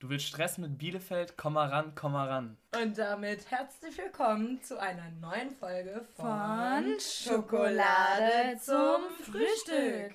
Du willst Stress mit Bielefeld? Komm mal ran, komm mal ran. Und damit herzlich willkommen zu einer neuen Folge von, Von Schokolade zum Frühstück.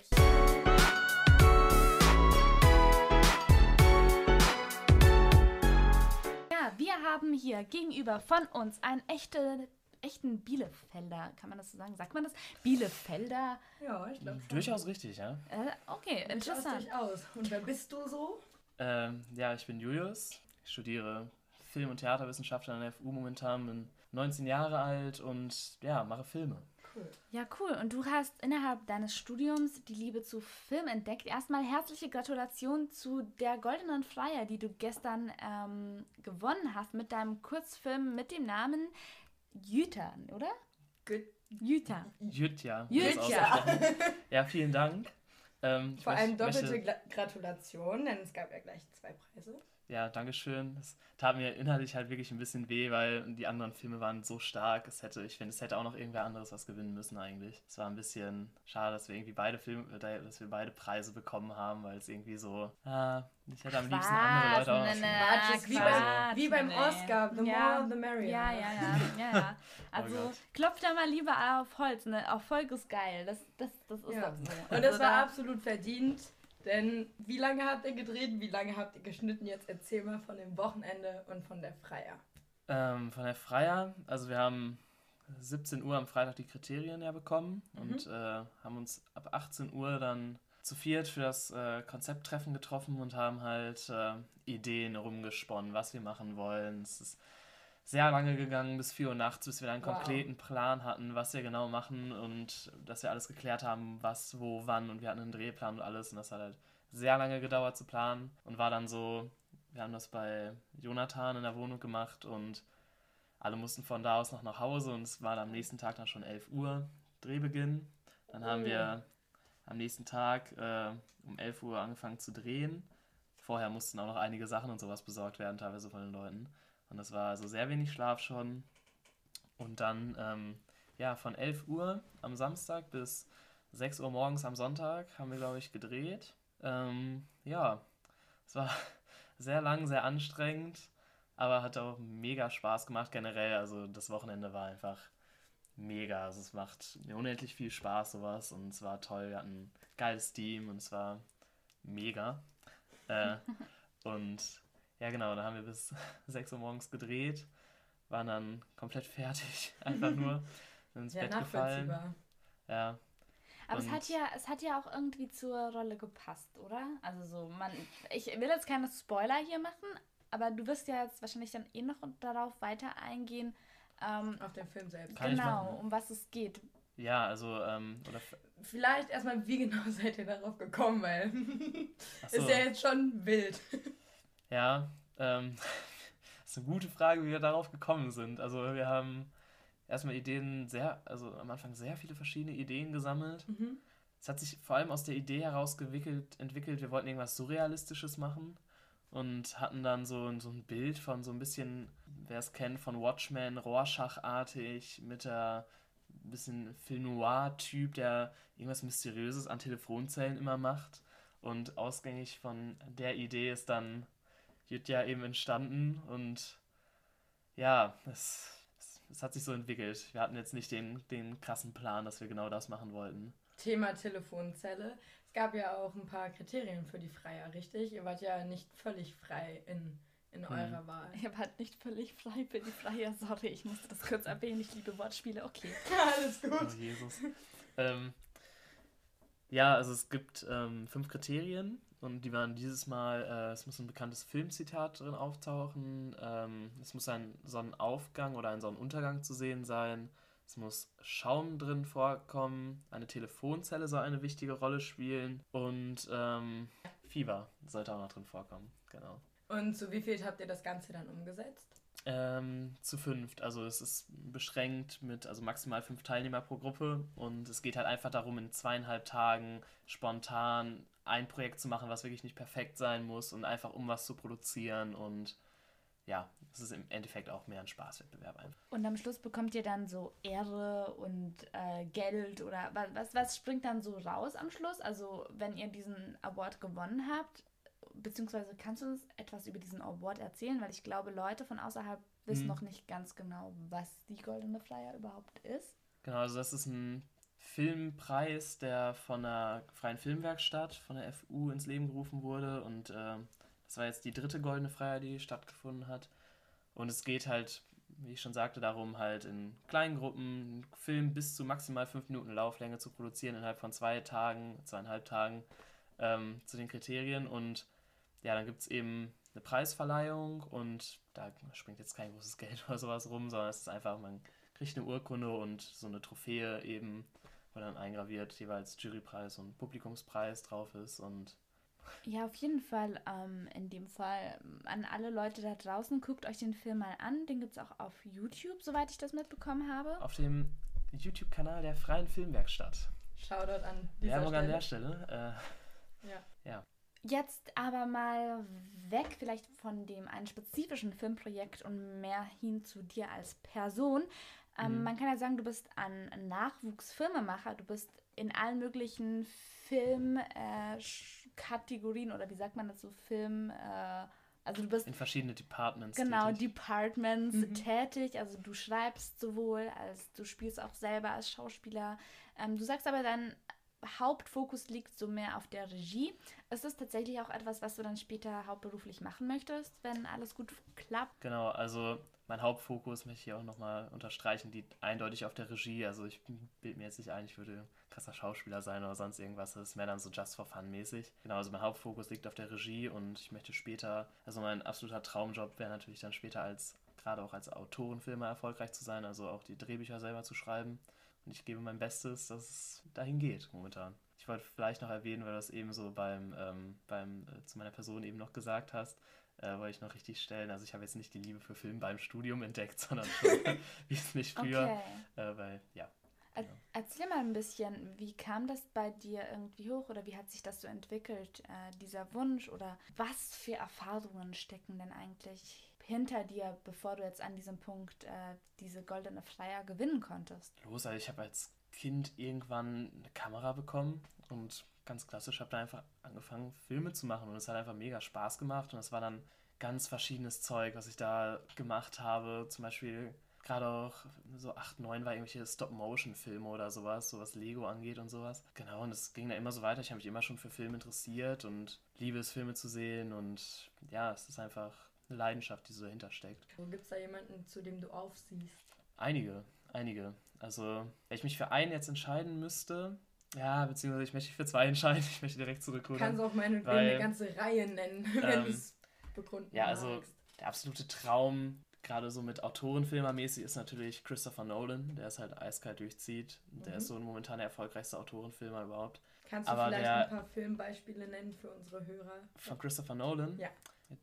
Ja, wir haben hier gegenüber von uns einen echte, echten Bielefelder, kann man das so sagen? Sagt man das? Bielefelder. Ja, ich glaube schon. Durchaus richtig, ja. Äh, okay, interessant. durchaus. Und wer bist du so? Ähm, ja, ich bin Julius. Ich studiere Film- und Theaterwissenschaft an der FU momentan, bin 19 Jahre alt und ja, mache Filme. Cool. Ja, cool. Und du hast innerhalb deines Studiums die Liebe zu Film entdeckt. Erstmal herzliche Gratulation zu der Goldenen Freier, die du gestern ähm, gewonnen hast mit deinem Kurzfilm mit dem Namen Jüter, oder? Gut. Jüter. Jütja. Jütja. Ja, vielen Dank. Ähm, Vor allem doppelte möchte- Gra Gratulation, denn es gab ja gleich zwei Preise. Ja, Dankeschön. Es tat mir inhaltlich halt wirklich ein bisschen weh, weil die anderen Filme waren so stark. Es hätte, ich finde, es hätte auch noch irgendwer anderes was gewinnen müssen eigentlich. Es war ein bisschen schade, dass wir irgendwie beide Filme, äh, dass wir beide Preise bekommen haben, weil es irgendwie so, ah, ich hätte am liebsten andere Leute auch. Quatsch, Quatsch, ist wie, Quatsch, beim, wie beim nee. Oscar. The Ja. more, the merrier. Ja, ja, ja, ja, ja. Also Gott. klopft da mal lieber auf Holz, ne? Erfolg ist geil. Das, das, das ist Ja. so. Und Also das war da- absolut verdient. Denn wie lange habt ihr gedreht? Wie lange habt ihr geschnitten? Jetzt erzähl mal von dem Wochenende und von der Freier. Ähm, von der Freier, also wir haben 17 Uhr am Freitag die Kriterien ja bekommen und äh, haben uns ab 18 Uhr dann zu viert für das äh, Konzepttreffen getroffen und haben halt äh, Ideen rumgesponnen, was wir machen wollen. Es ist sehr lange gegangen, bis 4 Uhr nachts, bis wir einen Wow. konkreten Plan hatten, was wir genau machen und dass wir alles geklärt haben, was, wo, wann und wir hatten einen Drehplan und alles und das hat halt sehr lange gedauert zu planen und war dann so, wir haben das bei Jonathan in der Wohnung gemacht und alle mussten von da aus noch nach Hause und es war dann am nächsten Tag dann schon 11 Uhr Drehbeginn. Dann haben wir am nächsten Tag äh, um 11 Uhr angefangen zu drehen. Vorher mussten auch noch einige Sachen und sowas besorgt werden, teilweise von den Leuten. Und das war also sehr wenig Schlaf schon. Und dann, ähm, ja, von 11 Uhr am Samstag bis 6 Uhr morgens am Sonntag haben wir, glaube ich, gedreht. Ähm, ja, es war sehr lang, sehr anstrengend, aber hat auch mega Spaß gemacht generell. Also das Wochenende war einfach mega. Also es macht mir unendlich viel Spaß sowas und es war toll. Wir hatten ein geiles Team und es war mega. Äh, und ja genau, da haben wir bis 6 Uhr morgens gedreht, waren dann komplett fertig, einfach nur ins Ja, Bett gefallen. Ja, Aber es hat ja, es hat ja auch irgendwie zur Rolle gepasst, oder? Also so, man, ich will jetzt keine Spoiler hier machen, aber du wirst ja jetzt wahrscheinlich dann eh noch darauf weiter eingehen, ähm, Auf den Film selbst. Kann genau, um was es geht. ja, also ähm, oder Vielleicht erstmal, wie genau seid ihr darauf gekommen? Weil so. ist ja jetzt schon wild. Ja, ähm, das ist eine gute Frage, wie wir darauf gekommen sind. Also wir haben erstmal Ideen sehr, also am Anfang sehr viele verschiedene Ideen gesammelt. Es hat sich vor allem aus der Idee heraus gewickelt, entwickelt, wir wollten irgendwas Surrealistisches machen und hatten dann so, so ein Bild von so ein bisschen, wer es kennt, von Watchmen, Rorschach-artig, mit der bisschen Film Noir-Typ, der irgendwas Mysteriöses an Telefonzellen immer macht. Und ausgängig von der Idee ist dann Jütja eben entstanden und ja, es, es, es hat sich so entwickelt. Wir hatten jetzt nicht den, den krassen Plan, dass wir genau das machen wollten. Thema Telefonzelle. Es gab ja auch ein paar Kriterien für die Freier, richtig? Ihr wart ja nicht völlig frei in, in eurer Wahl. Ich habe halt nicht völlig frei für die Freier, sorry, ich musste das kurz erwähnen, ich liebe Wortspiele, okay. Alles Oh gut. Jesus. ähm, ja, also es gibt ähm, fünf Kriterien und die waren dieses Mal, äh, es muss ein bekanntes Filmzitat drin auftauchen, ähm, es muss ein Sonnenaufgang oder ein Sonnenuntergang zu sehen sein, es muss Schaum drin vorkommen, eine Telefonzelle soll eine wichtige Rolle spielen und ähm, Fieber sollte auch noch drin vorkommen, genau. Und zu wie viel habt ihr das Ganze dann umgesetzt? Ähm, zu fünft. Also es ist beschränkt mit also maximal fünf Teilnehmer pro Gruppe und es geht halt einfach darum, in zweieinhalb Tagen spontan ein Projekt zu machen, was wirklich nicht perfekt sein muss und einfach um was zu produzieren und ja, es ist im Endeffekt auch mehr ein Spaßwettbewerb einfach. Und am Schluss bekommt ihr dann so Ehre und äh, Geld oder wa- was, was springt dann so raus am Schluss? Also wenn ihr diesen Award gewonnen habt, beziehungsweise kannst du uns etwas über diesen Award erzählen? Weil ich glaube, Leute von außerhalb wissen Mhm. noch nicht ganz genau, was die Goldene Flyer überhaupt ist. Genau, also das ist ein Filmpreis, der von der Freien Filmwerkstatt, von der FU ins Leben gerufen wurde. Und äh, das war jetzt die dritte Goldene Freier, die stattgefunden hat. Und es geht halt, wie ich schon sagte, darum, halt in kleinen Gruppen einen Film bis zu maximal fünf Minuten Lauflänge zu produzieren, innerhalb von zwei Tagen, zweieinhalb Tagen ähm, zu den Kriterien. Und ja, dann gibt es eben eine Preisverleihung und da springt jetzt kein großes Geld oder sowas rum, sondern es ist einfach, man kriegt eine Urkunde und so eine Trophäe eben, wo dann eingraviert jeweils Jurypreis und Publikumspreis drauf ist und Ja, auf jeden Fall. Ähm, in dem Fall ähm, an alle Leute da draußen, guckt euch den Film mal an. Den gibt es auch auf YouTube, soweit ich das mitbekommen habe. auf dem YouTube-Kanal der Freien Filmwerkstatt. Shoutout an Werbung an der Stelle. Äh, Ja. ja. Jetzt aber mal weg vielleicht von dem einen spezifischen Filmprojekt und mehr hin zu dir als Person. Ähm, Mhm. Man kann ja sagen, du bist ein Nachwuchsfilmemacher. Du bist in allen möglichen Filmkategorien äh, oder wie sagt man dazu? Film. Äh, also du bist In verschiedene Departments. genau tätig. Departments Mhm. tätig. Also du schreibst sowohl als du spielst auch selber als Schauspieler. Ähm, du sagst aber dein Hauptfokus liegt so mehr auf der Regie. Ist das tatsächlich auch etwas, was du dann später hauptberuflich machen möchtest, wenn alles gut klappt? Genau, also mein Hauptfokus, möchte ich hier auch nochmal unterstreichen, liegt eindeutig auf der Regie. Also ich bilde mir jetzt nicht ein, ich würde krasser Schauspieler sein oder sonst irgendwas. Das ist mehr dann so just for fun mäßig. Genau, also mein Hauptfokus liegt auf der Regie und ich möchte später, also mein absoluter Traumjob wäre natürlich dann später als, gerade auch als Autorenfilmer erfolgreich zu sein, also auch die Drehbücher selber zu schreiben. Und ich gebe mein Bestes, dass es dahin geht momentan. Ich wollte vielleicht noch erwähnen, weil du das eben so beim, ähm, beim äh, zu meiner Person eben noch gesagt hast, äh, wollte ich noch richtig stellen. Also ich habe jetzt nicht die Liebe für Film beim Studium entdeckt, sondern schon, wie es nicht früher, Okay. äh, weil ja. Er erzähl mal ein bisschen, wie kam das bei dir irgendwie hoch oder wie hat sich das so entwickelt, äh, dieser Wunsch oder was für Erfahrungen stecken denn eigentlich hinter dir, bevor du jetzt an diesem Punkt äh, diese goldene Flyer gewinnen konntest? los. Also ich habe als Kind irgendwann eine Kamera bekommen und ganz klassisch habe da einfach angefangen, Filme zu machen und es hat einfach mega Spaß gemacht und es war dann ganz verschiedenes Zeug, was ich da gemacht habe. Zum Beispiel gerade auch so 8, 9 war irgendwelche Stop-Motion-Filme oder sowas, so was Lego angeht und sowas. Genau, und es ging da immer so weiter. Ich habe mich immer schon für Filme interessiert und liebe es, Filme zu sehen und ja, es ist einfach eine Leidenschaft, die so dahinter steckt. Gibt es da jemanden, zu dem du aufsiehst? Einige, einige. Also, wenn ich mich für einen jetzt entscheiden müsste, ja, beziehungsweise ich möchte mich für zwei entscheiden, ich möchte direkt Du kannst auch meinetwegen Weil- eine ganze Reihe nennen, wenn Ähm, du es begründen ja, also- magst. Der absolute Traum, gerade so mit Autorenfilmermäßig, ist natürlich Christopher Nolan, der es halt eiskalt durchzieht. Der Mhm. ist so momentan der erfolgreichste Autorenfilmer überhaupt. Kannst du aber vielleicht der- ein paar Filmbeispiele nennen für unsere Hörer? Von Christopher Nolan. Ja.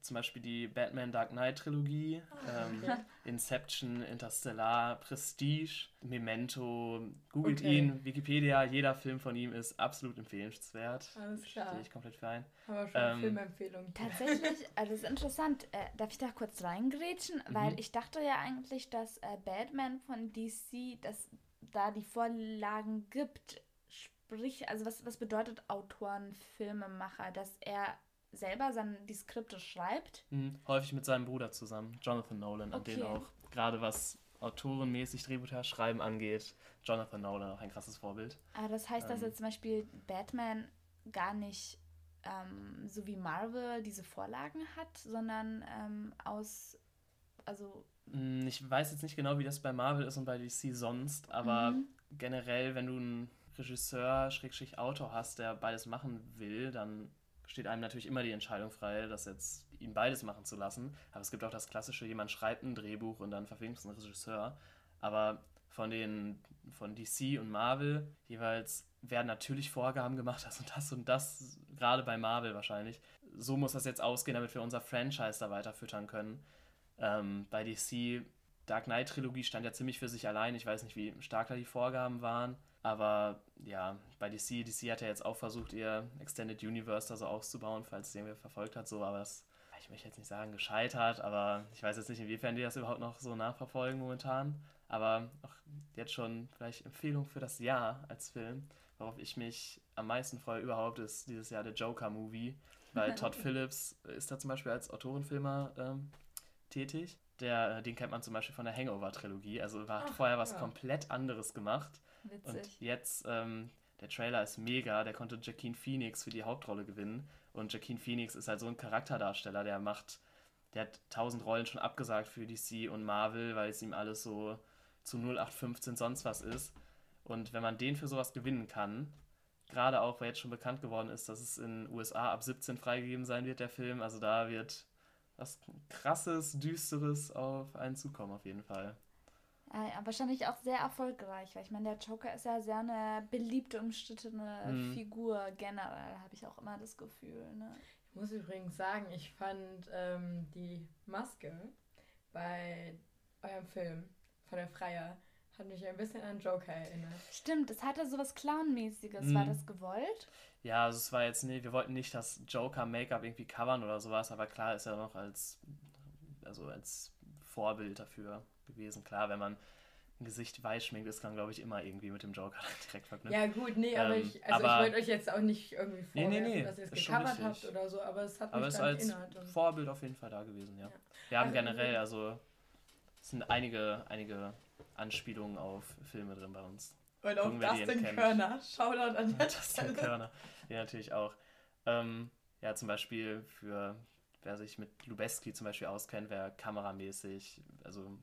Zum Beispiel die Batman Dark Knight Trilogie, Ah, ähm, okay. Inception, Interstellar, Prestige, Memento. Googelt Okay. ihn, Wikipedia, jeder Film von ihm ist absolut empfehlenswert. Alles klar. Stehe ich komplett für ein. Haben wir schon Ähm, Filmempfehlungen. Tatsächlich, also das ist interessant. Äh, darf ich da kurz reingrätschen? Weil Mhm. ich dachte ja eigentlich, dass äh, Batman von DC, dass da die Vorlagen gibt. Sprich, also was, was bedeutet Autoren, Filmemacher, dass er selber sein, die Skripte schreibt? Mhm. Häufig mit seinem Bruder zusammen, Jonathan Nolan, an den Okay. auch gerade was autorenmäßig Drehbücher schreiben angeht, Jonathan Nolan auch ein krasses Vorbild. Aber das heißt, dass Ähm. jetzt zum Beispiel Batman gar nicht ähm, so wie Marvel diese Vorlagen hat, sondern ähm, aus, also Mm, Ich weiß jetzt nicht genau, wie das bei Marvel ist und bei DC sonst, aber Mhm. generell, wenn du einen Regisseur, Schrägstrich Autor hast, der beides machen will, dann steht einem natürlich immer die Entscheidung frei, das jetzt ihn beides machen zu lassen. Aber es gibt auch das klassische, jemand schreibt ein Drehbuch und dann verfilmt es ein Regisseur. Aber von den von DC und Marvel jeweils werden natürlich Vorgaben gemacht, das und das und das, gerade bei Marvel wahrscheinlich. So muss das jetzt ausgehen, damit wir unser Franchise da weiter füttern können. Ähm, bei DC, Dark Knight Trilogie stand ja ziemlich für sich allein. Ich weiß nicht, wie stark da die Vorgaben waren. Aber ja, bei DC, DC hat ja jetzt auch versucht, ihr Extended Universe da so auszubauen, falls es irgendwer verfolgt hat, so, aber das, ich möchte jetzt nicht sagen gescheitert, aber ich weiß jetzt nicht, inwiefern die das überhaupt noch so nachverfolgen momentan. Aber auch jetzt schon vielleicht Empfehlung für das Jahr als Film, worauf ich mich am meisten freue überhaupt, ist dieses Jahr der Joker-Movie. weil Todd Phillips ist da zum Beispiel als Autorenfilmer ähm, tätig. Der, äh, den kennt man zum Beispiel von der Hangover-Trilogie. Also hat Ach, vorher was ja. komplett anderes gemacht. Und Witzig. jetzt, ähm, der Trailer ist mega, der konnte Joaquin Phoenix für die Hauptrolle gewinnen. Und Joaquin Phoenix ist halt so ein Charakterdarsteller, der macht, der hat tausend Rollen schon abgesagt für DC und Marvel, weil es ihm alles so zu 0815 sonst was ist. Und wenn man den für sowas gewinnen kann, gerade auch, weil jetzt schon bekannt geworden ist, dass es in den USA ab 17 freigegeben sein wird, der Film, also da wird was krasses, düsteres auf einen zukommen, auf jeden Fall. Äh, wahrscheinlich auch sehr erfolgreich, weil ich meine, der Joker ist ja sehr eine beliebte, umstrittene Mhm. Figur generell, habe ich auch immer das Gefühl. Ne? Ich muss übrigens sagen, ich fand ähm, die Maske bei eurem Film von der Freier hat mich ein bisschen an Joker erinnert. Stimmt, es hatte sowas Clown-mäßiges. War Mhm. das gewollt? Ja, also es war jetzt, nee, wir wollten nicht das Joker-Make-up irgendwie covern oder sowas, aber klar ist er noch als, also als Vorbild dafür gewesen. Klar, wenn man ein Gesicht weiß schminkt, ist man, glaube ich, immer irgendwie mit dem Joker direkt verknüpft. Ja gut, nee, aber Ähm, ich, also aber- ich wollte euch jetzt auch nicht irgendwie Nee, vorwerfen, nee, nee, dass ihr es gecovert habt oder so, aber es hat Aber mich als erinnert. Und Vorbild auf jeden Fall da gewesen, ja. Ja. Wir haben Also- generell, also es sind einige, einige Anspielungen auf Filme drin bei uns. Und die Dustin. Körner. Shoutout an der Das Stelle. Körner. Ja, natürlich auch. Ähm, ja, zum Beispiel für, wer sich mit Lubeski zum Beispiel auskennt, wer kameramäßig, also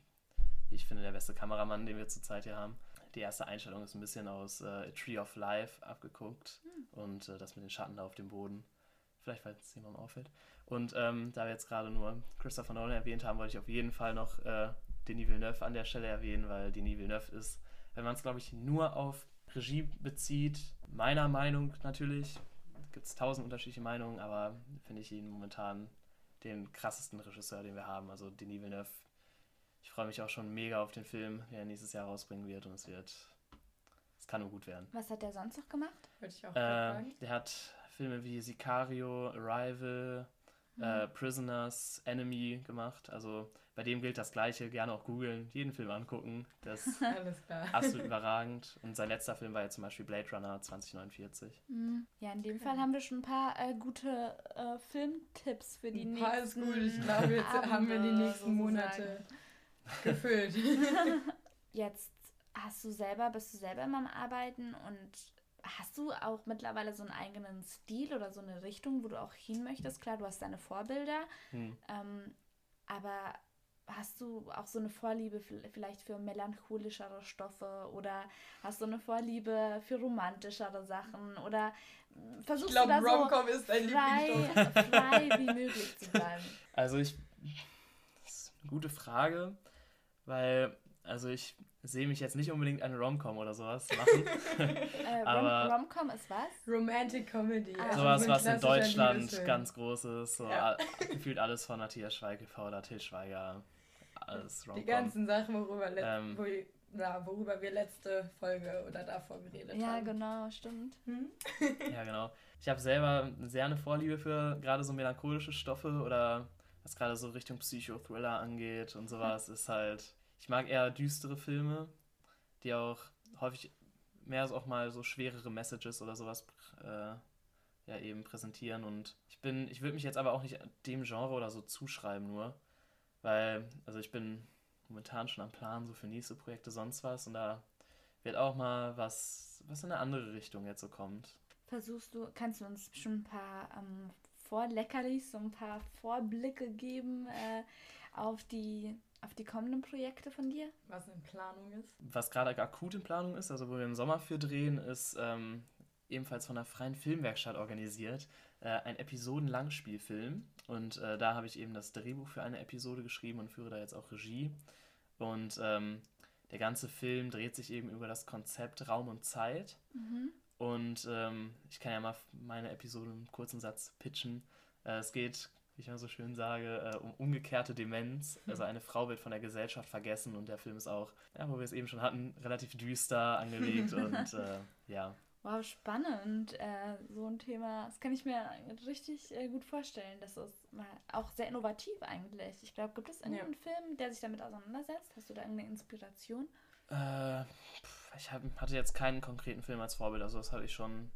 ich finde, der beste Kameramann, den wir zurzeit hier haben. Die erste Einstellung ist ein bisschen aus äh, A Tree of Life abgeguckt und äh, das mit den Schatten da auf dem Boden. Vielleicht, weil es jemandem auffällt. Und ähm, da wir jetzt gerade nur Christopher Nolan erwähnt haben, wollte ich auf jeden Fall noch äh, Denis Villeneuve an der Stelle erwähnen, weil Denis Villeneuve ist, wenn man es, glaube ich, nur auf Regie bezieht, meiner Meinung natürlich, gibt es tausend unterschiedliche Meinungen, aber finde ich ihn momentan den krassesten Regisseur, den wir haben. Also Denis Villeneuve. Ich freue mich auch schon mega auf den Film, der nächstes Jahr rausbringen wird und es wird, es kann nur gut werden. Was hat der sonst noch gemacht? Wollte ich auch Äh, fragen. der hat Filme wie Sicario, Arrival, äh, Prisoners, Enemy gemacht. Also bei dem gilt das Gleiche. Gerne auch googeln, jeden Film angucken. Das ist Alles klar. absolut überragend. Und sein letzter Film war ja zum Beispiel Blade Runner 2049. Hm. Ja, in dem Fall haben wir schon ein paar äh, gute äh, Filmtipps für die Ein paar ist nächsten gut. Ich glaube, jetzt haben wir die nächsten Monate sozusagen. Gefüllt. Jetzt hast du selber, bist du selber immer am Arbeiten und hast du auch mittlerweile so einen eigenen Stil oder so eine Richtung, wo du auch hin möchtest? Klar, du hast deine Vorbilder, Hm. ähm, aber hast du auch so eine Vorliebe vielleicht für melancholischere Stoffe oder hast du eine Vorliebe für romantischere Sachen oder Ich versuchst glaube, du da so Romcom ist dein frei, Lieblingsstoff. frei wie möglich zu bleiben? Also ich, das ist eine gute Frage, weil, also ich sehe mich jetzt nicht unbedingt eine Romcom oder sowas machen. Äh, Aber- Romcom ist was? Romantic Comedy. Ah. sowas, was in Deutschland ganz groß ist. So Ja. gefühlt alles von Matthias Schweighöfer oder Till Schweiger. Alles Die Romcom. ganzen Sachen, worüber, let Ähm. wo, na, worüber wir letzte Folge oder davor geredet Ja, haben. genau, stimmt. Hm? Ja, genau. Ich habe selber sehr eine Vorliebe für gerade so melancholische Stoffe oder was gerade so Richtung Psychothriller angeht und sowas, ist halt. Ich mag eher düstere Filme, die auch häufig mehr so auch mal so schwerere Messages oder sowas äh, ja eben präsentieren. Und ich bin, ich würde mich jetzt aber auch nicht dem Genre oder so zuschreiben nur. Weil, also ich bin momentan schon am Plan, so für nächste Projekte sonst was und da wird auch mal was, was in eine andere Richtung jetzt so kommt. Versuchst du, kannst du uns schon ein paar ähm, Vorleckeris, so ein paar Vorblicke geben äh, auf, die, auf die kommenden Projekte von dir? Was in Planung ist. Was gerade akut in Planung ist, also wo wir im Sommer für drehen, ist ähm, ebenfalls von der Freien Filmwerkstatt organisiert, äh, ein Episoden-Langspielfilm. Und äh, da habe ich eben das Drehbuch für eine Episode geschrieben und führe da jetzt auch Regie. Und ähm, der ganze Film dreht sich eben über das Konzept Raum und Zeit. Mhm. Und ähm, ich kann ja mal meine Episode im kurzen Satz pitchen. Äh, es geht, wie ich immer so schön sage, äh, um umgekehrte Demenz. Also eine Frau wird von der Gesellschaft vergessen und der Film ist auch, ja, wo wir es eben schon hatten, relativ düster angelegt und äh, ja. Wow, spannend. Äh, so ein Thema, das kann ich mir richtig äh, gut vorstellen. Das ist mal auch sehr innovativ eigentlich. Ich glaube, gibt es irgendeinen Film, der sich damit auseinandersetzt? Hast du da irgendeine Inspiration? Äh, ich hab, hatte jetzt keinen konkreten Film als Vorbild, also das habe ich schon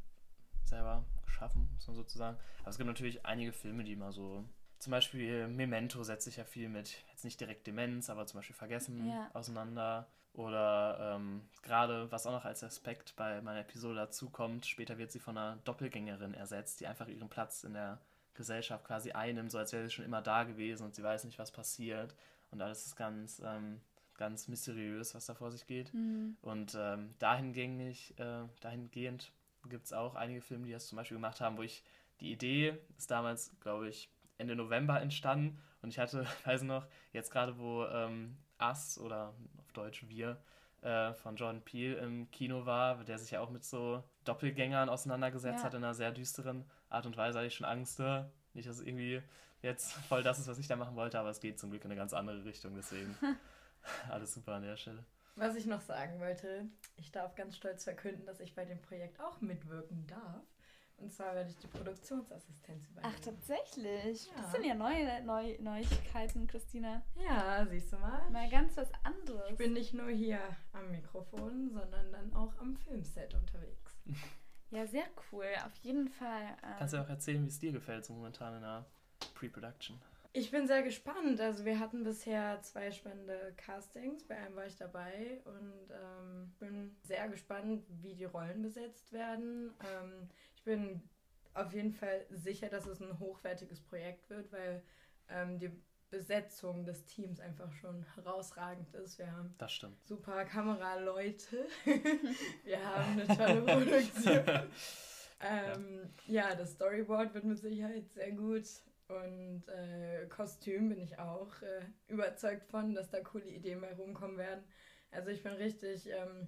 selber geschaffen, muss man sozusagen. Aber es gibt natürlich einige Filme, die immer so. Zum Beispiel Memento setzt sich ja viel mit, jetzt nicht direkt Demenz, aber zum Beispiel Vergessen Ja. auseinander. Oder ähm, gerade, was auch noch als Aspekt bei meiner Episode dazukommt, später wird sie von einer Doppelgängerin ersetzt, die einfach ihren Platz in der Gesellschaft quasi einnimmt, so als wäre sie schon immer da gewesen und sie weiß nicht, was passiert. Und alles ist ganz, ähm, ganz mysteriös, was da vor sich geht. Mhm. Und ähm, dahingängig, äh, dahingehend gibt es auch einige Filme, die das zum Beispiel gemacht haben, wo ich die Idee ist damals, glaube ich, Ende November entstanden und ich hatte, weiß noch, jetzt gerade wo ähm, Us oder auf Deutsch Wir äh, von Jordan Peele im Kino war, der sich ja auch mit so Doppelgängern auseinandergesetzt Ja. hat in einer sehr düsteren Art und Weise, hatte ich schon Angst, äh, nicht, dass es irgendwie jetzt voll das ist, was ich da machen wollte, aber es geht zum Glück in eine ganz andere Richtung, deswegen alles super an der Stelle. Was ich noch sagen wollte, ich darf ganz stolz verkünden, dass ich bei dem Projekt auch mitwirken darf. Und zwar werde ich die Produktionsassistenz übernehmen. Ach, tatsächlich. Ja. Das sind ja neue Neu Neuigkeiten, Christina. Ja, siehst du mal. Mal ganz was anderes. Ich bin nicht nur hier am Mikrofon, sondern dann auch am Filmset unterwegs. ja, sehr cool. Auf jeden Fall. Ähm, Kannst du auch erzählen, wie es dir gefällt, so momentan in der Pre-Production? Ich bin sehr gespannt. Also wir hatten bisher zwei spannende Castings. Bei einem war ich dabei und ähm, bin sehr gespannt, wie die Rollen besetzt werden. Ähm, ich bin auf jeden Fall sicher, dass es ein hochwertiges Projekt wird, weil ähm, die Besetzung des Teams einfach schon herausragend ist. Wir haben Das stimmt. super Kameraleute. wir haben eine tolle Produktion. Ähm, ja, das Storyboard wird mit Sicherheit sehr gut. Und äh, Kostüm bin ich auch äh, überzeugt von, dass da coole Ideen bei rumkommen werden. Also ich bin richtig, ähm,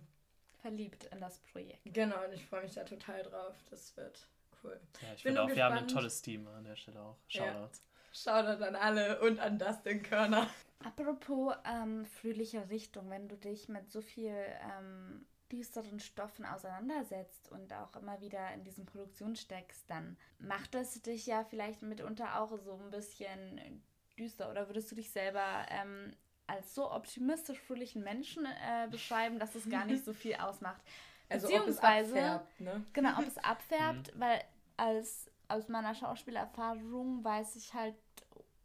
verliebt in das Projekt. genau, und ich freue mich da total drauf. Das wird cool. Ja, ich Bin finde auch, wir haben ein gespannt. tolles Team an der Stelle auch. Ja. Shoutouts. Shoutout an alle und an Dustin Körner. Apropos ähm, fröhliche Richtung, wenn du dich mit so viel ähm, düsteren Stoffen auseinandersetzt und auch immer wieder in diesen Produktion steckst, dann macht es dich ja vielleicht mitunter auch so ein bisschen düster. Oder würdest du dich selber ähm, als so optimistisch fröhlichen Menschen äh, beschreiben, dass es gar nicht so viel ausmacht? Also Beziehungsweise- ob es abfärbt, ne? Genau, ob es abfärbt, weil als aus meiner Schauspielerfahrung weiß ich halt,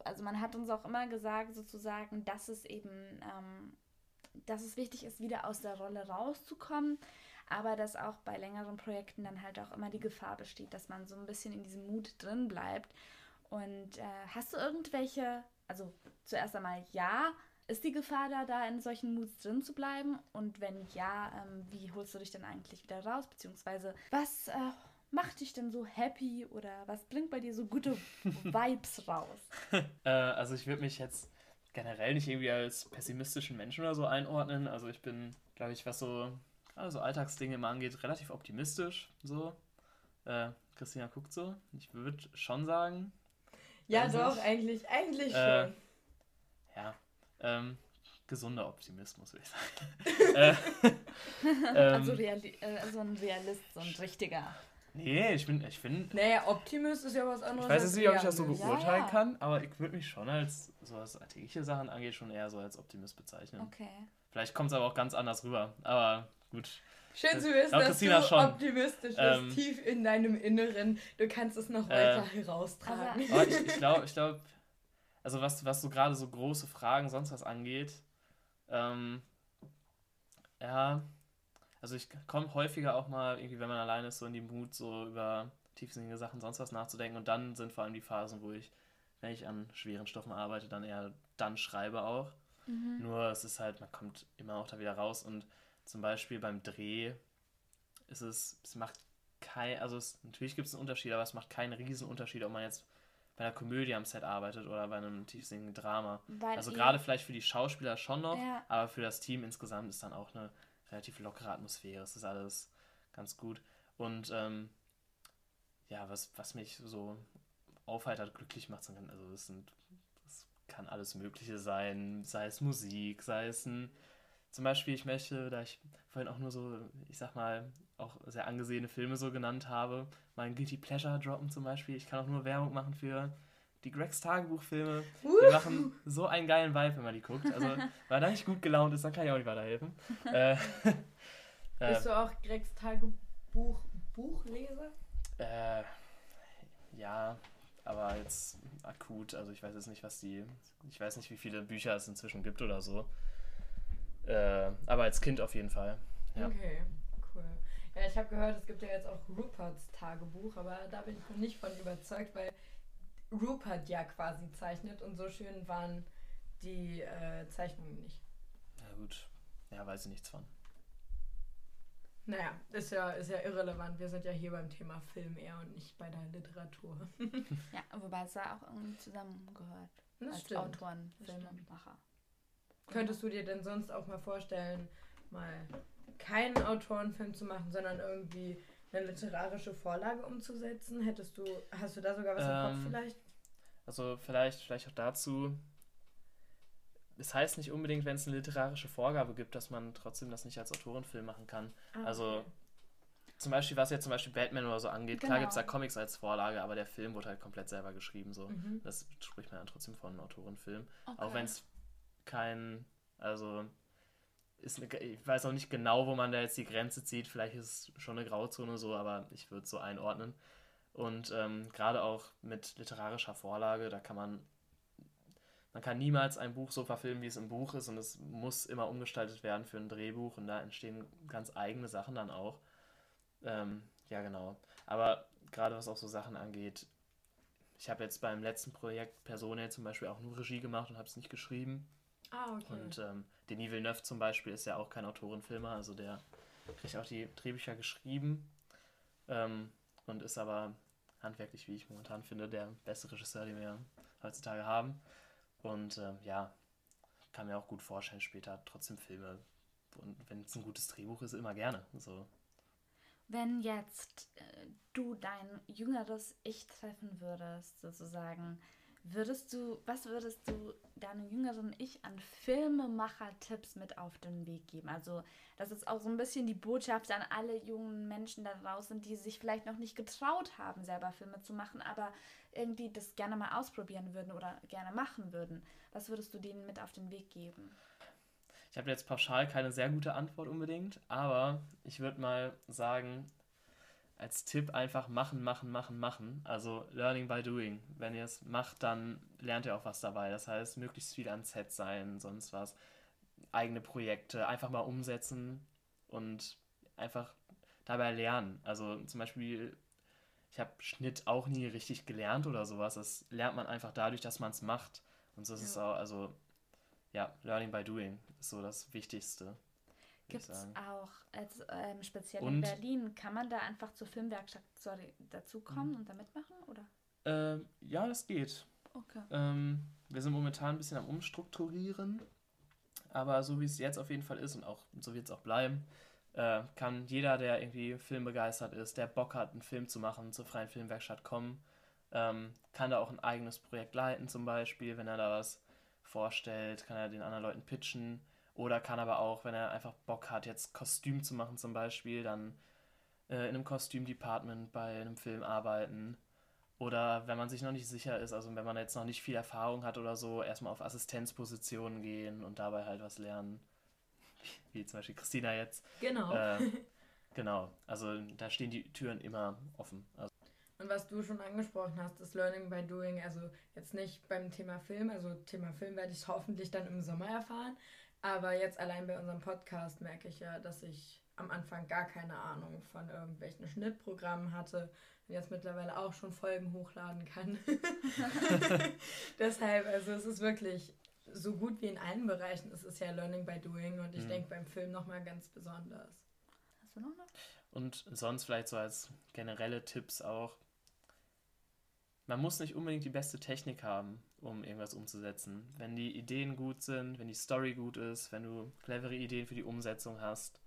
also man hat uns auch immer gesagt, sozusagen, dass es eben, ähm, dass es wichtig ist, wieder aus der Rolle rauszukommen, aber dass auch bei längeren Projekten dann halt auch immer die Gefahr besteht, dass man so ein bisschen in diesem Mut drin bleibt. Und äh, hast du irgendwelche, also zuerst einmal ja, ist die Gefahr da, da in solchen Moods drin zu bleiben? Und wenn ja, ähm, wie holst du dich denn eigentlich wieder raus? Beziehungsweise, was äh, macht dich denn so happy oder was bringt bei dir so gute Vibes raus? Äh, also ich würde mich jetzt generell nicht irgendwie als pessimistischen Menschen oder so einordnen. Also ich bin, glaube ich, was so gerade so Alltagsdinge immer angeht, relativ optimistisch. So. Äh, Christina guckt so. Ich würde schon sagen, Ja, doch, ich. eigentlich, eigentlich Äh, schon. ja, ähm, gesunder Optimismus, würde ich sagen. äh, ähm, also, reali äh, so ein Realist, so ein richtiger. Nee, ich bin, ich bin, Naja, Optimist ist ja was anderes. ich weiß jetzt nicht, ob ich das so. Ja, beurteilen ja. kann, aber ich würde mich schon als, so was alltägliche Sachen angeht, schon eher so als Optimist bezeichnen. Okay. Vielleicht kommt es aber auch ganz anders rüber, aber gut. Schön zu wissen, dass Christina du schon. optimistisch bist, Ähm, tief in deinem Inneren. Du kannst es noch Äh, weiter heraustragen. aber- Aber ich, ich glaube, ich glaube, also was, was so gerade so große Fragen, sonst was angeht, ähm, ja, also ich komme häufiger auch mal, irgendwie, wenn man alleine ist, so in die Mut, so über tiefsinnige Sachen, sonst was nachzudenken. Und dann sind vor allem die Phasen, wo ich, wenn ich an schweren Stoffen arbeite, dann eher dann schreibe auch. Mhm. Nur es ist halt, man kommt immer auch da wieder raus und zum Beispiel beim Dreh ist es, es macht kein, also es, natürlich gibt es einen Unterschied, aber es macht keinen riesen Unterschied, ob man jetzt bei einer Komödie am Set arbeitet oder bei einem tiefsinnigen Drama. Weil Also gerade vielleicht für die Schauspieler schon noch, Ja. aber für das Team insgesamt ist dann auch eine relativ lockere Atmosphäre. Es ist alles ganz gut. Und ähm, ja, was, was mich so aufheitert, glücklich macht, also es sind, es kann alles Mögliche sein, sei es Musik, sei es ein, zum Beispiel, ich möchte, da ich vorhin auch nur so, ich sag mal, auch sehr angesehene Filme so genannt habe, mein Guilty Pleasure droppen zum Beispiel. Ich kann auch nur Werbung machen für die Gregs Tagebuchfilme. Die machen so einen geilen Vibe, wenn man die guckt. Also, wenn man da nicht gut gelaunt ist, dann kann ich auch nicht weiterhelfen. äh, äh, Bist du auch Gregs Tagebuch Buchleser? Äh, ja, aber jetzt akut, also ich weiß jetzt nicht, was die, ich weiß nicht, wie viele Bücher es inzwischen gibt oder so. Äh, aber als Kind auf jeden Fall. Ja. Okay, cool. Ja, ich habe gehört, es gibt ja jetzt auch Ruperts Tagebuch, aber da bin ich noch nicht von überzeugt, weil Rupert ja quasi zeichnet und so schön waren die äh, Zeichnungen nicht. Ja gut, ja, weiß ich nichts von. Naja, ist ja, ist ja irrelevant. Wir sind ja hier beim Thema Film eher und nicht bei der Literatur. ja, wobei es da auch irgendwie zusammengehört. Das als stimmt. Autoren, Filmemacher. Könntest du dir denn sonst auch mal vorstellen, mal keinen Autorenfilm zu machen, sondern irgendwie eine literarische Vorlage umzusetzen? Hättest du, hast du da sogar was ähm, im Kopf ähm, vielleicht? Also vielleicht, vielleicht auch dazu. Es heißt nicht unbedingt, wenn es eine literarische Vorgabe gibt, dass man trotzdem das nicht als Autorenfilm machen kann. Ah, also okay. zum Beispiel, was jetzt zum Beispiel Batman oder so angeht, genau. klar gibt es da Comics als Vorlage, aber der Film wurde halt komplett selber geschrieben. So. Mhm. Das spricht man dann trotzdem von einem Autorenfilm. Okay. Auch wenn es kein, also ist eine, ich weiß auch nicht genau, wo man da jetzt die Grenze zieht. Vielleicht ist es schon eine Grauzone so, aber ich würde es so einordnen. Und ähm, gerade auch mit literarischer Vorlage, da kann man, man kann niemals ein Buch so verfilmen, wie es im Buch ist und es muss immer umgestaltet werden für ein Drehbuch und da entstehen ganz eigene Sachen dann auch. Ähm, ja, genau. Aber gerade was auch so Sachen angeht, ich habe jetzt beim letzten Projekt Personae zum Beispiel auch nur Regie gemacht und habe es nicht geschrieben. Ah, okay. Und ähm, Denis Villeneuve zum Beispiel ist ja auch kein Autorenfilmer, also der kriegt auch die Drehbücher geschrieben ähm, und ist aber handwerklich, wie ich momentan finde, der beste Regisseur, den wir heutzutage haben. Und äh, ja, kann mir auch gut vorstellen, später trotzdem Filme. Und wenn es ein gutes Drehbuch ist, immer gerne. So. Wenn jetzt äh, du dein jüngeres Ich treffen würdest, sozusagen, Würdest du, was würdest du deinem jüngeren Ich an Filmemacher-Tipps mit auf den Weg geben? Also, das ist auch so ein bisschen die Botschaft an alle jungen Menschen da draußen, die sich vielleicht noch nicht getraut haben, selber Filme zu machen, aber irgendwie das gerne mal ausprobieren würden oder gerne machen würden. Was würdest du denen mit auf den Weg geben? Ich habe jetzt pauschal keine sehr gute Antwort unbedingt, aber ich würde mal sagen, als Tipp einfach machen, machen, machen, machen. Also Learning by Doing. Wenn ihr es macht, dann lernt ihr auch was dabei. Das heißt, möglichst viel an Set sein, sonst was. Eigene Projekte, einfach mal umsetzen und einfach dabei lernen. Also zum Beispiel, ich habe Schnitt auch nie richtig gelernt oder sowas. Das lernt man einfach dadurch, dass man es macht. Und so ist ja. es auch, also ja, Learning by Doing ist so das Wichtigste. Gibt es auch, als ähm, speziell und, in Berlin, kann man da einfach zur Filmwerkstatt sorry, dazukommen mhm. und da mitmachen? Oder? Ähm, ja, das geht. Okay. Ähm, wir sind momentan ein bisschen am Umstrukturieren, aber so wie es jetzt auf jeden Fall ist und auch so wird es auch bleiben, äh, kann jeder, der irgendwie filmbegeistert ist, der Bock hat, einen Film zu machen, zur freien Filmwerkstatt kommen, ähm, kann da auch ein eigenes Projekt leiten zum Beispiel, wenn er da was vorstellt, kann er den anderen Leuten pitchen oder kann aber auch, wenn er einfach Bock hat, jetzt Kostüm zu machen zum Beispiel, dann äh, in einem Kostümdepartment bei einem Film arbeiten. Oder wenn man sich noch nicht sicher ist, also wenn man jetzt noch nicht viel Erfahrung hat oder so, erstmal auf Assistenzpositionen gehen und dabei halt was lernen. Wie zum Beispiel Christina jetzt. Genau. Äh, genau. Also da stehen die Türen immer offen. Also und was du schon angesprochen hast, ist Learning by Doing. Also jetzt nicht beim Thema Film. Also Thema Film werde ich hoffentlich dann im Sommer erfahren. Aber jetzt allein bei unserem Podcast merke ich ja, dass ich am Anfang gar keine Ahnung von irgendwelchen Schnittprogrammen hatte und jetzt mittlerweile auch schon Folgen hochladen kann. Deshalb, also es ist wirklich so gut wie in allen Bereichen, es ist ja Learning by Doing und ich mhm. denke beim Film nochmal ganz besonders. Hast du noch was? Und sonst vielleicht so als generelle Tipps auch. Man muss nicht unbedingt die beste Technik haben um irgendwas umzusetzen. Wenn die Ideen gut sind, wenn die Story gut ist, wenn du clevere Ideen für die Umsetzung hast,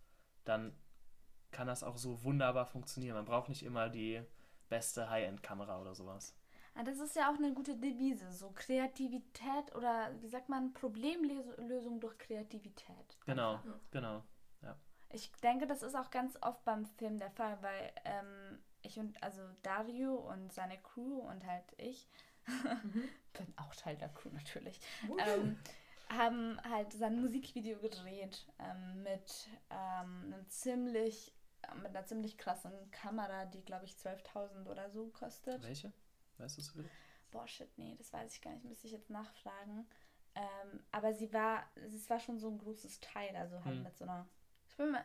dann kann das auch so wunderbar funktionieren. Man braucht nicht immer die beste High-End-Kamera oder sowas. Ah, das ist ja auch eine gute Devise, so Kreativität oder wie sagt man, Problemlösung durch Kreativität. Genau, ja. genau, ja. Ich denke, das ist auch ganz oft beim Film der Fall, weil ähm, ich und also Dario und seine Crew und halt ich, mhm. bin auch Teil der Crew natürlich, ähm, haben halt sein Musikvideo gedreht ähm, mit ähm, einem ziemlich mit einer ziemlich krassen Kamera, die glaube ich 12.000 oder so kostet. Welche? Weißt du es wieder? Boah, shit, nee, das weiß ich gar nicht, müsste ich jetzt nachfragen. Ähm, aber sie war, es war schon so ein großes Teil, also halt Hm. mit so einer. Ich bin mal,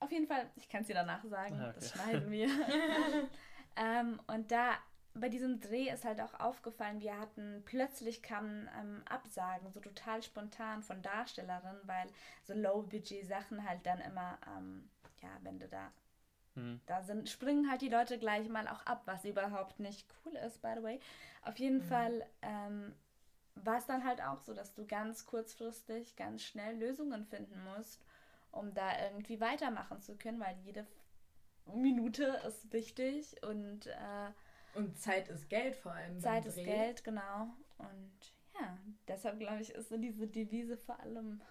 auf jeden Fall, ich kann es dir danach sagen, Ah, okay. das schneiden wir. ähm, und da, bei diesem Dreh ist halt auch aufgefallen, wir hatten, plötzlich kamen ähm, Absagen, so total spontan von Darstellerinnen, weil so Low-Budget-Sachen halt dann immer, ähm, ja, wenn du da Hm. da sind, springen halt die Leute gleich mal auch ab, was überhaupt nicht cool ist, by the way. Auf jeden Mhm. Fall ähm, war es dann halt auch so, dass du ganz kurzfristig, ganz schnell Lösungen finden musst, um da irgendwie weitermachen zu können, weil jede Minute ist wichtig und äh, Und Zeit ist Geld vor allem. beim Zeit ist Dreh. Geld, genau. Und ja, deshalb glaube ich, ist so diese Devise vor allem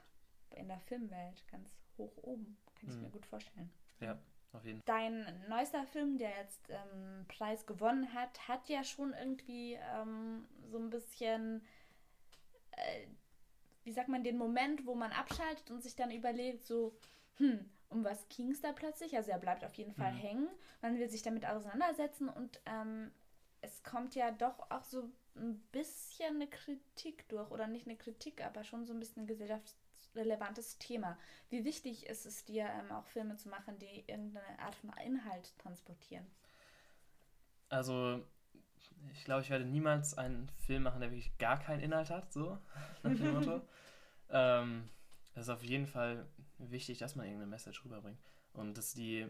in der Filmwelt ganz hoch oben. Kann ich Mhm. mir gut vorstellen. Ja, auf jeden Fall. Dein neuester Film, der jetzt ähm, Preis gewonnen hat, hat ja schon irgendwie ähm, so ein bisschen, äh, wie sagt man, den Moment, wo man abschaltet und sich dann überlegt, so, hm, um was ging es da plötzlich? Also er bleibt auf jeden Fall Mhm. hängen, man will sich damit auseinandersetzen und ähm, es kommt ja doch auch so ein bisschen eine Kritik durch, oder nicht eine Kritik, aber schon so ein bisschen ein gesellschaftsrelevantes Thema. Wie wichtig ist es dir, ähm, auch Filme zu machen, die irgendeine Art von Inhalt transportieren? Also, ich glaube, ich werde niemals einen Film machen, der wirklich gar keinen Inhalt hat, so nach dem Motto. ähm, es ist auf jeden Fall wichtig, dass man irgendeine Message rüberbringt. Und dass die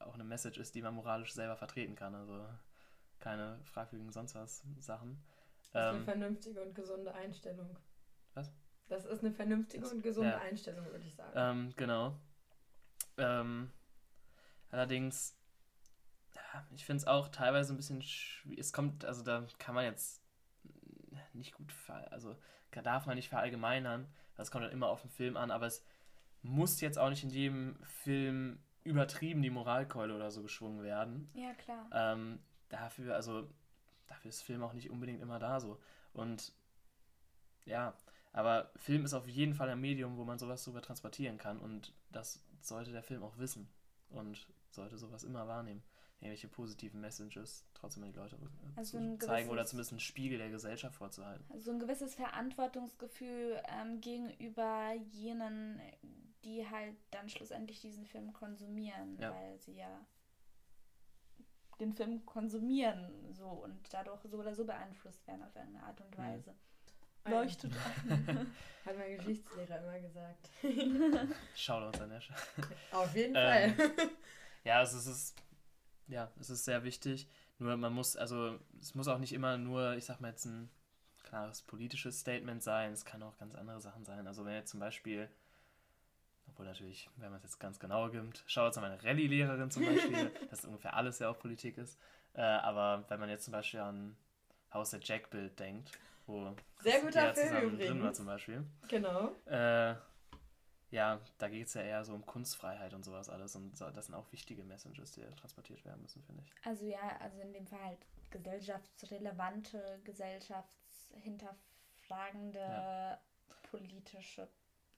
auch eine Message ist, die man moralisch selber vertreten kann. Also keine fragwürdigen sonst was Sachen. Das ist eine Ähm, vernünftige und gesunde Einstellung. Was? Das ist eine vernünftige Das- und gesunde ja. Einstellung, würde ich sagen. Ähm, genau. Ähm, allerdings, ja, ich finde es auch teilweise ein bisschen schwierig. Es kommt, also da kann man jetzt nicht gut, also da darf man nicht verallgemeinern. Das kommt dann immer auf den Film an, aber es muss jetzt auch nicht in jedem Film übertrieben die Moralkeule oder so geschwungen werden. Ja, klar. Ähm, dafür, also, dafür ist Film auch nicht unbedingt immer da so. Und ja, aber Film ist auf jeden Fall ein Medium, wo man sowas drüber transportieren kann und das sollte der Film auch wissen und sollte sowas immer wahrnehmen. Irgendwelche positiven Messages trotzdem an die Leute äh, Also zu zeigen oder zumindest einen Spiegel der Gesellschaft vorzuhalten. So ein gewisses Verantwortungsgefühl ähm, gegenüber jenen, die halt dann schlussendlich diesen Film konsumieren, Ja. weil sie ja den Film konsumieren so und dadurch so oder so beeinflusst werden auf eine Art und Mhm. Weise. Ein- Leuchtet ein. Hat mein Geschichtslehrer immer gesagt. Shoutouts an der Stelle. Auf jeden Ähm, Fall. Ja, also es ist, ja, es ist sehr wichtig. Nur man muss, also es muss auch nicht immer nur, ich sag mal jetzt ein klares politisches Statement sein. Es kann auch ganz andere Sachen sein. Also wenn jetzt zum Beispiel, obwohl natürlich, wenn man es jetzt ganz genau gibt, schaut an meine Rallye-Lehrerin zum Beispiel, dass ungefähr alles ja auch Politik ist. Äh, aber wenn man jetzt zum Beispiel an Haus der Jack-Bild denkt, wo Sehr guter Film zusammen drin war übrigens. zum Beispiel. Genau. Äh, ja, da geht es ja eher so um Kunstfreiheit und sowas alles. Und so, das sind auch wichtige Messages, die transportiert werden müssen, finde ich. Also ja, also in dem Fall halt gesellschaftsrelevante, gesellschaftshinterfragende Ja. politische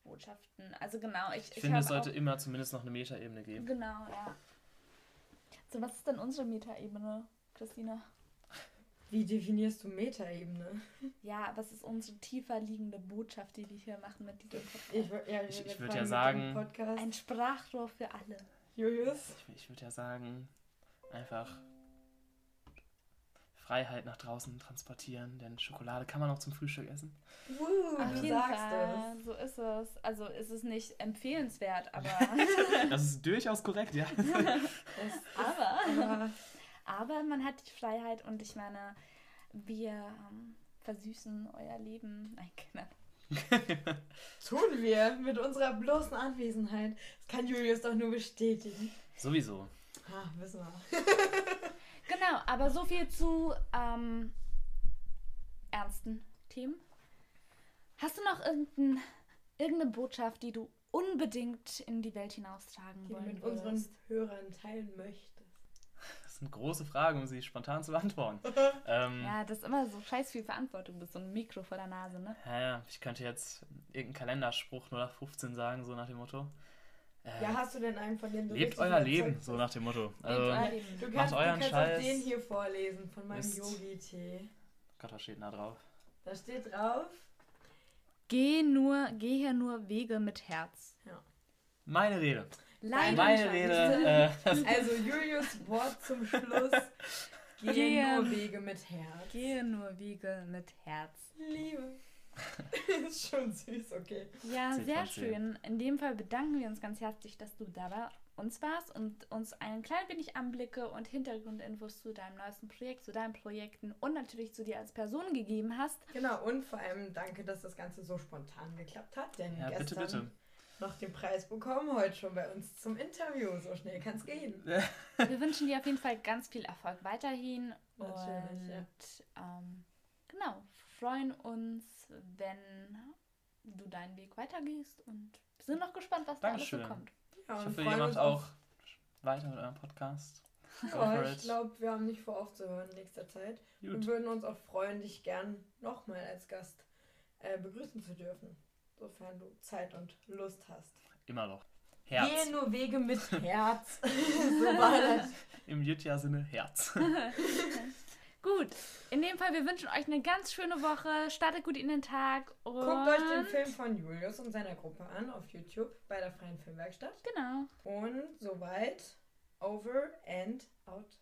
Botschaften. Also genau, ich, Ich, ich finde, es sollte immer zumindest noch eine Metaebene geben. Genau, ja. So, was ist denn unsere Metaebene, Christina? Wie definierst du Metaebene? Ja, was ist unsere tiefer liegende Botschaft, die wir hier machen mit diesem Podcast? Ich, ja, Ich- ich würd fangen ja sagen-. Ein Sprachrohr für alle. Julius? Ich, ich würde ja sagen, einfach Freiheit nach draußen transportieren, denn Schokolade kann man auch zum Frühstück essen. Woo, Auf du jeden sagst Fall, es. so ist es. Also ist es nicht empfehlenswert, aber, Das ist durchaus korrekt, ja. Aber, aber aber man hat die Freiheit und ich meine, wir ähm, versüßen euer Leben. Nein, Kinder. tun wir mit unserer bloßen Anwesenheit. Das kann Julius doch nur bestätigen. Sowieso. Ah, wissen wir. Genau, aber so viel zu ähm, ernsten Themen. Hast du noch irgendein, irgendeine Botschaft, die du unbedingt in die Welt hinaustragen Die du wollen mit unseren? Hörern teilen möchtest. Sind große Fragen, um sie spontan zu beantworten. ähm, Ja, das ist immer so scheiß viel Verantwortung, bis so ein Mikro vor der Nase, ne? Ja, ja, ich könnte jetzt irgendeinen Kalenderspruch 0815 sagen, so nach dem Motto. Äh, Ja, hast du denn einen von denen du lebt euer Leben, so nach dem Motto. Lebt Also, euer Leben. Du Macht kannst, du euren kannst Scheiß. auch den hier vorlesen von meinem Yogi-Tee. Gott, was steht da drauf? Da steht drauf. Geh nur, gehe nur Wege mit Herz. Meine Rede. Leidenschaft. Meine Rede. Äh, das, Also Julius Wort zum Schluss. Gehe Gehe- nur Wege mit Herz. Gehe nur Wege mit Herz. Liebe. ist schon süß, okay. Ja, sehr schön. In dem Fall bedanken wir uns ganz herzlich, dass du da bei uns warst und uns ein klein wenig Anblicke und Hintergrundinfos zu deinem neuesten Projekt, zu deinen Projekten und natürlich zu dir als Person gegeben hast. Genau, und vor allem danke, dass das Ganze so spontan geklappt hat, denn ja, bitte, gestern bitte. Noch den Preis bekommen, heute schon bei uns zum Interview. So schnell kann es gehen. Wir wünschen dir auf jeden Fall ganz viel Erfolg weiterhin. Natürlich, und ja. ähm, genau, freuen uns, wenn du deinen Weg weitergehst und sind noch gespannt, was da alles so Dankeschön. kommt. Ja, Ich und hoffe, ihr freuen macht uns auch weiter mit eurem Podcast. Ja, for ich glaube, wir haben nicht vor aufzuhören in nächster Zeit. Wir Gut. würden uns auch freuen, dich gern nochmal als Gast äh, begrüßen zu dürfen. Sofern du Zeit und Lust hast. Immer noch. Herz. Gehe nur Wege mit Herz. so war das. Im Jutja-Sinne Herz. Gut, in dem Fall, wir wünschen euch eine ganz schöne Woche. Startet gut in den Tag. Und Guckt euch den Film von Julius und seiner Gruppe an auf YouTube bei der Freien Filmwerkstatt. Genau. Und soweit, over and out.